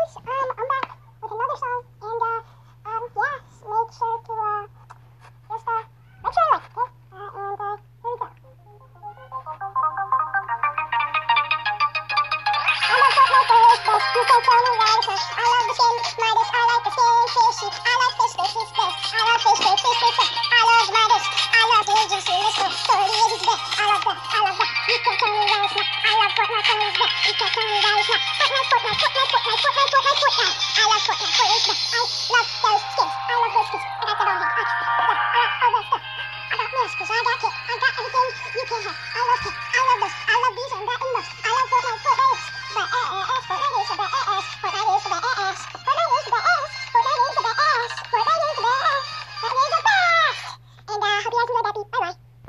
course, um, I'm back with another song, and, uh, um, yes. make sure to, uh, just, uh, make sure you like it, okay? Uh, and, uh, here we go. I'm gonna put my fingers, but you can tell me why, Bye-bye.